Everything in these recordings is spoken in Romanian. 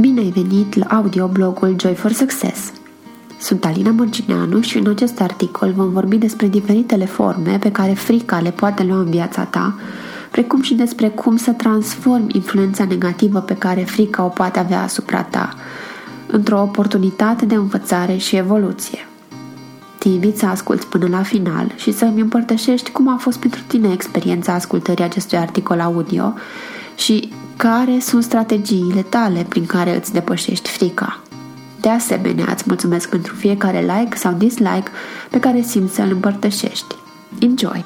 Bine ai venit la audioblogul Joy for Success! Sunt Alina Mărgineanu și în acest articol vom vorbi despre diferitele forme pe care frica le poate lua în viața ta, precum și despre cum să transformi influența negativă pe care frica o poate avea asupra ta într-o oportunitate de învățare și evoluție. Te invit să asculți până la final și să îmi împărtășești cum a fost pentru tine experiența ascultării acestui articol audio și care sunt strategiile tale prin care îți depășești frica. De asemenea, îți mulțumesc pentru fiecare like sau dislike pe care simți să-l împărtășești. Enjoy!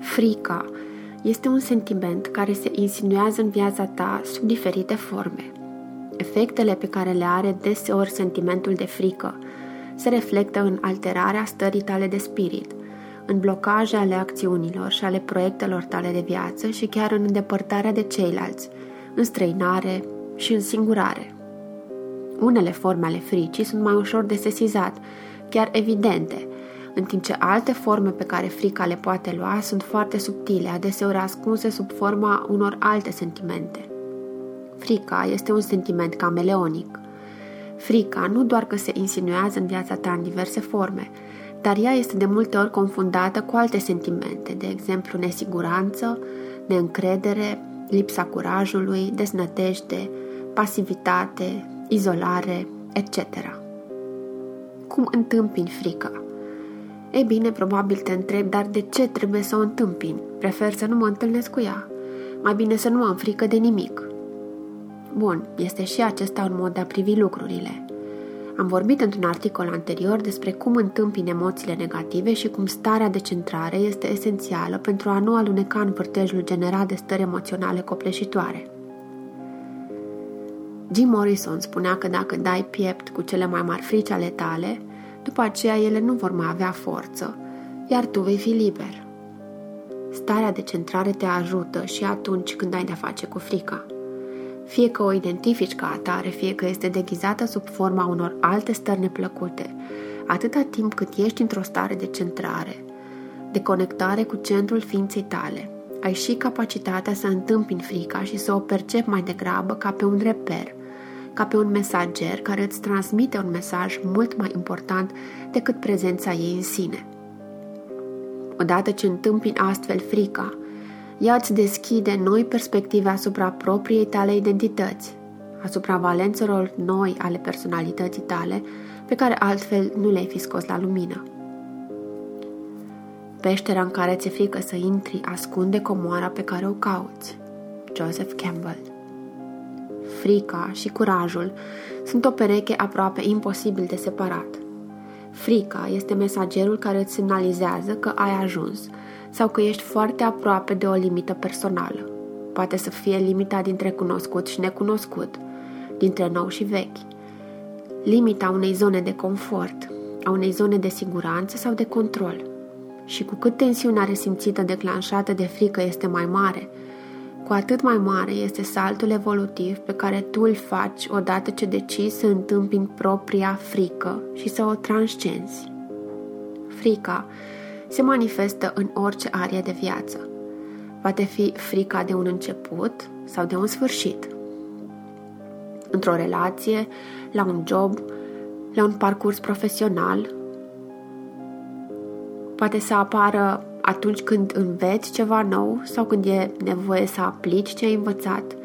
Frica este un sentiment care se insinuează în viața ta sub diferite forme. Efectele pe care le are deseori sentimentul de frică se reflectă în alterarea stării tale de spirit, în blocaje ale acțiunilor și ale proiectelor tale de viață și chiar în îndepărtarea de ceilalți, în străinare și în singurare. Unele forme ale fricii sunt mai ușor de sesizat, chiar evidente, în timp ce alte forme pe care frica le poate lua sunt foarte subtile, adeseori ascunse sub forma unor alte sentimente. Frica este un sentiment cameleonic. Frica nu doar că se insinuează în viața ta în diverse forme, dar ea este de multe ori confundată cu alte sentimente, de exemplu nesiguranță, neîncredere, lipsa curajului, deznădejde, pasivitate, izolare, etc. Cum întâmpini frica? Ei bine, probabil te întreb, dar de ce trebuie să o întâmpin? Prefer să nu mă întâlnesc cu ea. Mai bine să nu am frică de nimic. Bun, este și acesta un mod de a privi lucrurile. Am vorbit într-un articol anterior despre cum întâmpin emoțiile negative și cum starea de centrare este esențială pentru a nu aluneca în vârtejul generat de stări emoționale copleșitoare. Jim Morrison spunea că dacă dai piept cu cele mai mari frici ale tale, după aceea ele nu vor mai avea forță, iar tu vei fi liber. Starea de centrare te ajută și atunci când ai de-a face cu frica fie că o identifici ca atare, fie că este deghizată sub forma unor alte stări neplăcute, atâta timp cât ești într-o stare de centrare, de conectare cu centrul ființei tale, ai și capacitatea să întâmpini frica și să o percepi mai degrabă ca pe un reper, ca pe un mesager care îți transmite un mesaj mult mai important decât prezența ei în sine. Odată ce întâmpini astfel frica, ea îți deschide noi perspective asupra propriei tale identități, asupra valențelor noi ale personalității tale, pe care altfel nu le-ai fi scos la lumină. Peștera în care ți-e frică să intri ascunde comoara pe care o cauți. Joseph Campbell Frica și curajul sunt o pereche aproape imposibil de separat. Frica este mesagerul care îți semnalizează că ai ajuns – sau că ești foarte aproape de o limită personală. Poate să fie limita dintre cunoscut și necunoscut, dintre nou și vechi. Limita unei zone de confort, a unei zone de siguranță sau de control. Și cu cât tensiunea resimțită declanșată de frică este mai mare, cu atât mai mare este saltul evolutiv pe care tu îl faci odată ce decizi să întâmpini propria frică și să o transcenzi. Frica se manifestă în orice arie de viață. Poate fi frica de un început sau de un sfârșit. Într-o relație, la un job, la un parcurs profesional. Poate să apară atunci când înveți ceva nou sau când e nevoie să aplici ce ai învățat,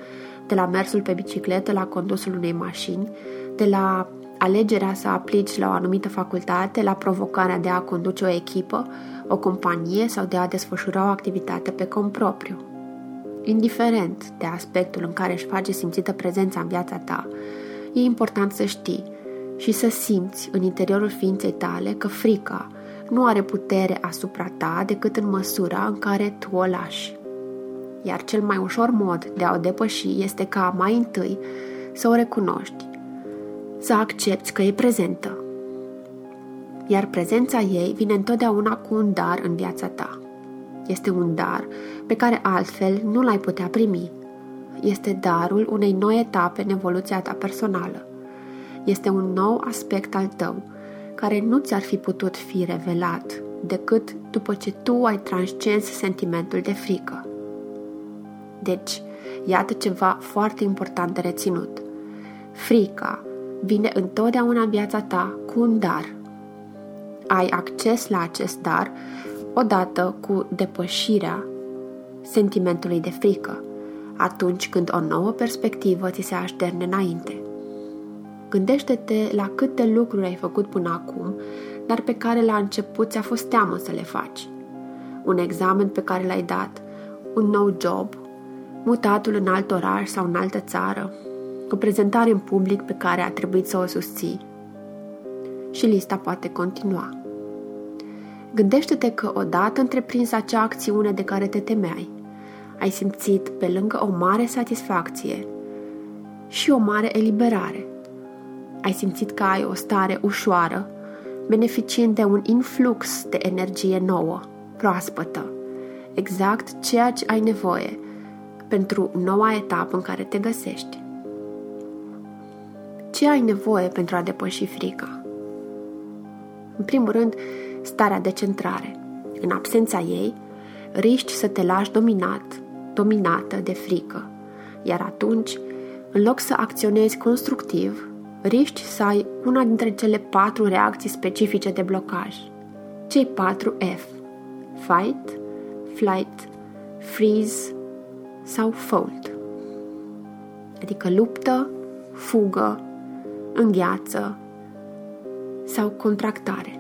de la mersul pe bicicletă la condusul unei mașini, de la alegerea să aplici la o anumită facultate, la provocarea de a conduce o echipă, o companie sau de a desfășura o activitate pe cont propriu. Indiferent de aspectul în care își face simțită prezența în viața ta, e important să știi și să simți în interiorul ființei tale că frica nu are putere asupra ta decât în măsura în care tu o lași. Iar cel mai ușor mod de a o depăși este ca mai întâi să o recunoști, să accepti că e prezentă iar prezența ei vine întotdeauna cu un dar în viața ta. Este un dar pe care altfel nu l-ai putea primi. Este darul unei noi etape în evoluția ta personală. Este un nou aspect al tău, care nu ți-ar fi putut fi revelat decât după ce tu ai transcens sentimentul de frică. Deci, Iată ceva foarte important de reținut. Frica vine întotdeauna în viața ta cu un dar. Ai acces la acest dar odată cu depășirea sentimentului de frică, atunci când o nouă perspectivă ți se așterne înainte. Gândește-te la câte lucruri ai făcut până acum, dar pe care la început ți-a fost teamă să le faci. Un examen pe care l-ai dat, un nou job, mutatul în alt oraș sau în altă țară, o prezentare în public pe care a trebuit să o susții. Și lista poate continua. Gândește-te că odată întreprins acea acțiune de care te temeai, ai simțit pe lângă o mare satisfacție și o mare eliberare. Ai simțit că ai o stare ușoară, beneficiind de un influx de energie nouă, proaspătă, exact ceea ce ai nevoie pentru noua etapă în care te găsești. Ce ai nevoie pentru a depăși frica? În primul rând, starea de centrare. În absența ei, riști să te lași dominat, dominată de frică. Iar atunci, în loc să acționezi constructiv, riști să ai una dintre cele patru reacții specifice de blocaj. Cei patru F. Fight, Flight, Freeze sau Fold. Adică luptă, fugă, îngheață sau contractare.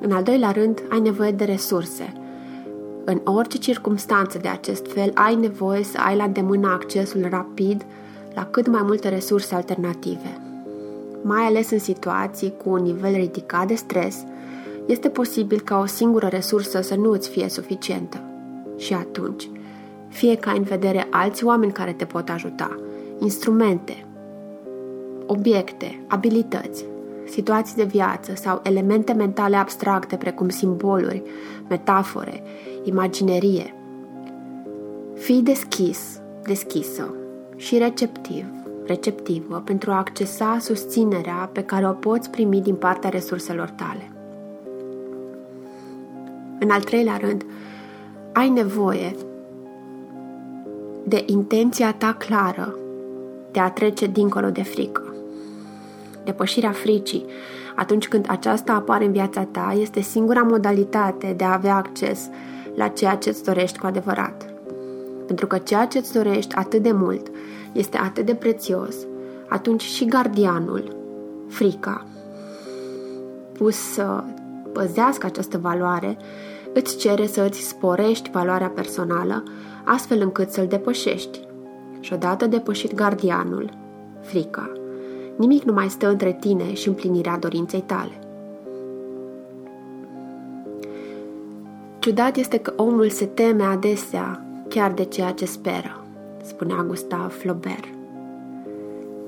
În al doilea rând, ai nevoie de resurse. În orice circunstanță de acest fel, ai nevoie să ai la îndemână accesul rapid la cât mai multe resurse alternative. Mai ales în situații cu un nivel ridicat de stres, este posibil ca o singură resursă să nu îți fie suficientă. Și atunci, fie ca în vedere alți oameni care te pot ajuta, instrumente, obiecte, abilități, situații de viață sau elemente mentale abstracte precum simboluri, metafore, imaginerie. Fii deschis, deschisă și receptiv, receptivă pentru a accesa susținerea pe care o poți primi din partea resurselor tale. În al treilea rând, ai nevoie de intenția ta clară de a trece dincolo de frică. Depășirea fricii, atunci când aceasta apare în viața ta, este singura modalitate de a avea acces la ceea ce îți dorești cu adevărat. Pentru că ceea ce îți dorești atât de mult este atât de prețios, atunci și gardianul, frica, pus să păzească această valoare, îți cere să îți sporești valoarea personală, astfel încât să-l depășești. Și odată depășit gardianul, frica, nimic nu mai stă între tine și împlinirea dorinței tale. Ciudat este că omul se teme adesea chiar de ceea ce speră, spunea Gustave Flaubert.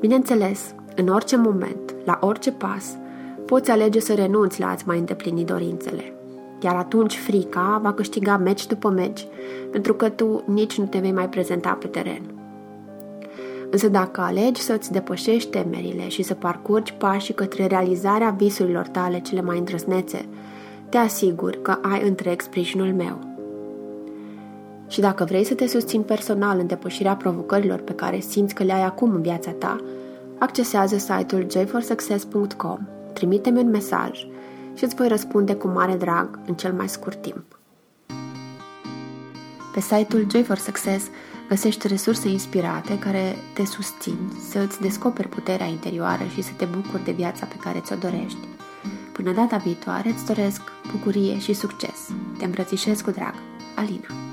Bineînțeles, în orice moment, la orice pas, poți alege să renunți la a-ți mai îndeplini dorințele. Iar atunci frica va câștiga meci după meci, pentru că tu nici nu te vei mai prezenta pe teren. Însă dacă alegi să-ți depășești temerile și să parcurgi pașii către realizarea visurilor tale cele mai îndrăznețe, te asigur că ai întreg sprijinul meu. Și dacă vrei să te susțin personal în depășirea provocărilor pe care simți că le ai acum în viața ta, accesează site-ul joyforsuccess.com, trimite-mi un mesaj și îți voi răspunde cu mare drag în cel mai scurt timp. Pe site-ul Joy for Success găsești resurse inspirate care te susțin să îți descoperi puterea interioară și să te bucuri de viața pe care ți-o dorești. Până data viitoare îți doresc bucurie și succes. Te îmbrățișez cu drag. Alina